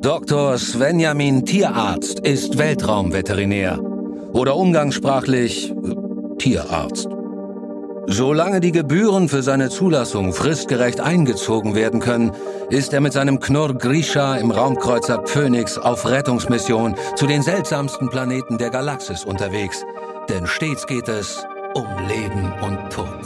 Dr. Svenjamin Tierarzt ist Weltraumveterinär. Oder umgangssprachlich äh, Tierarzt. Solange die Gebühren für seine Zulassung fristgerecht eingezogen werden können, ist er mit seinem Knurr Grisha im Raumkreuzer Phoenix auf Rettungsmission zu den seltsamsten Planeten der Galaxis unterwegs. Denn stets geht es um Leben und Tod.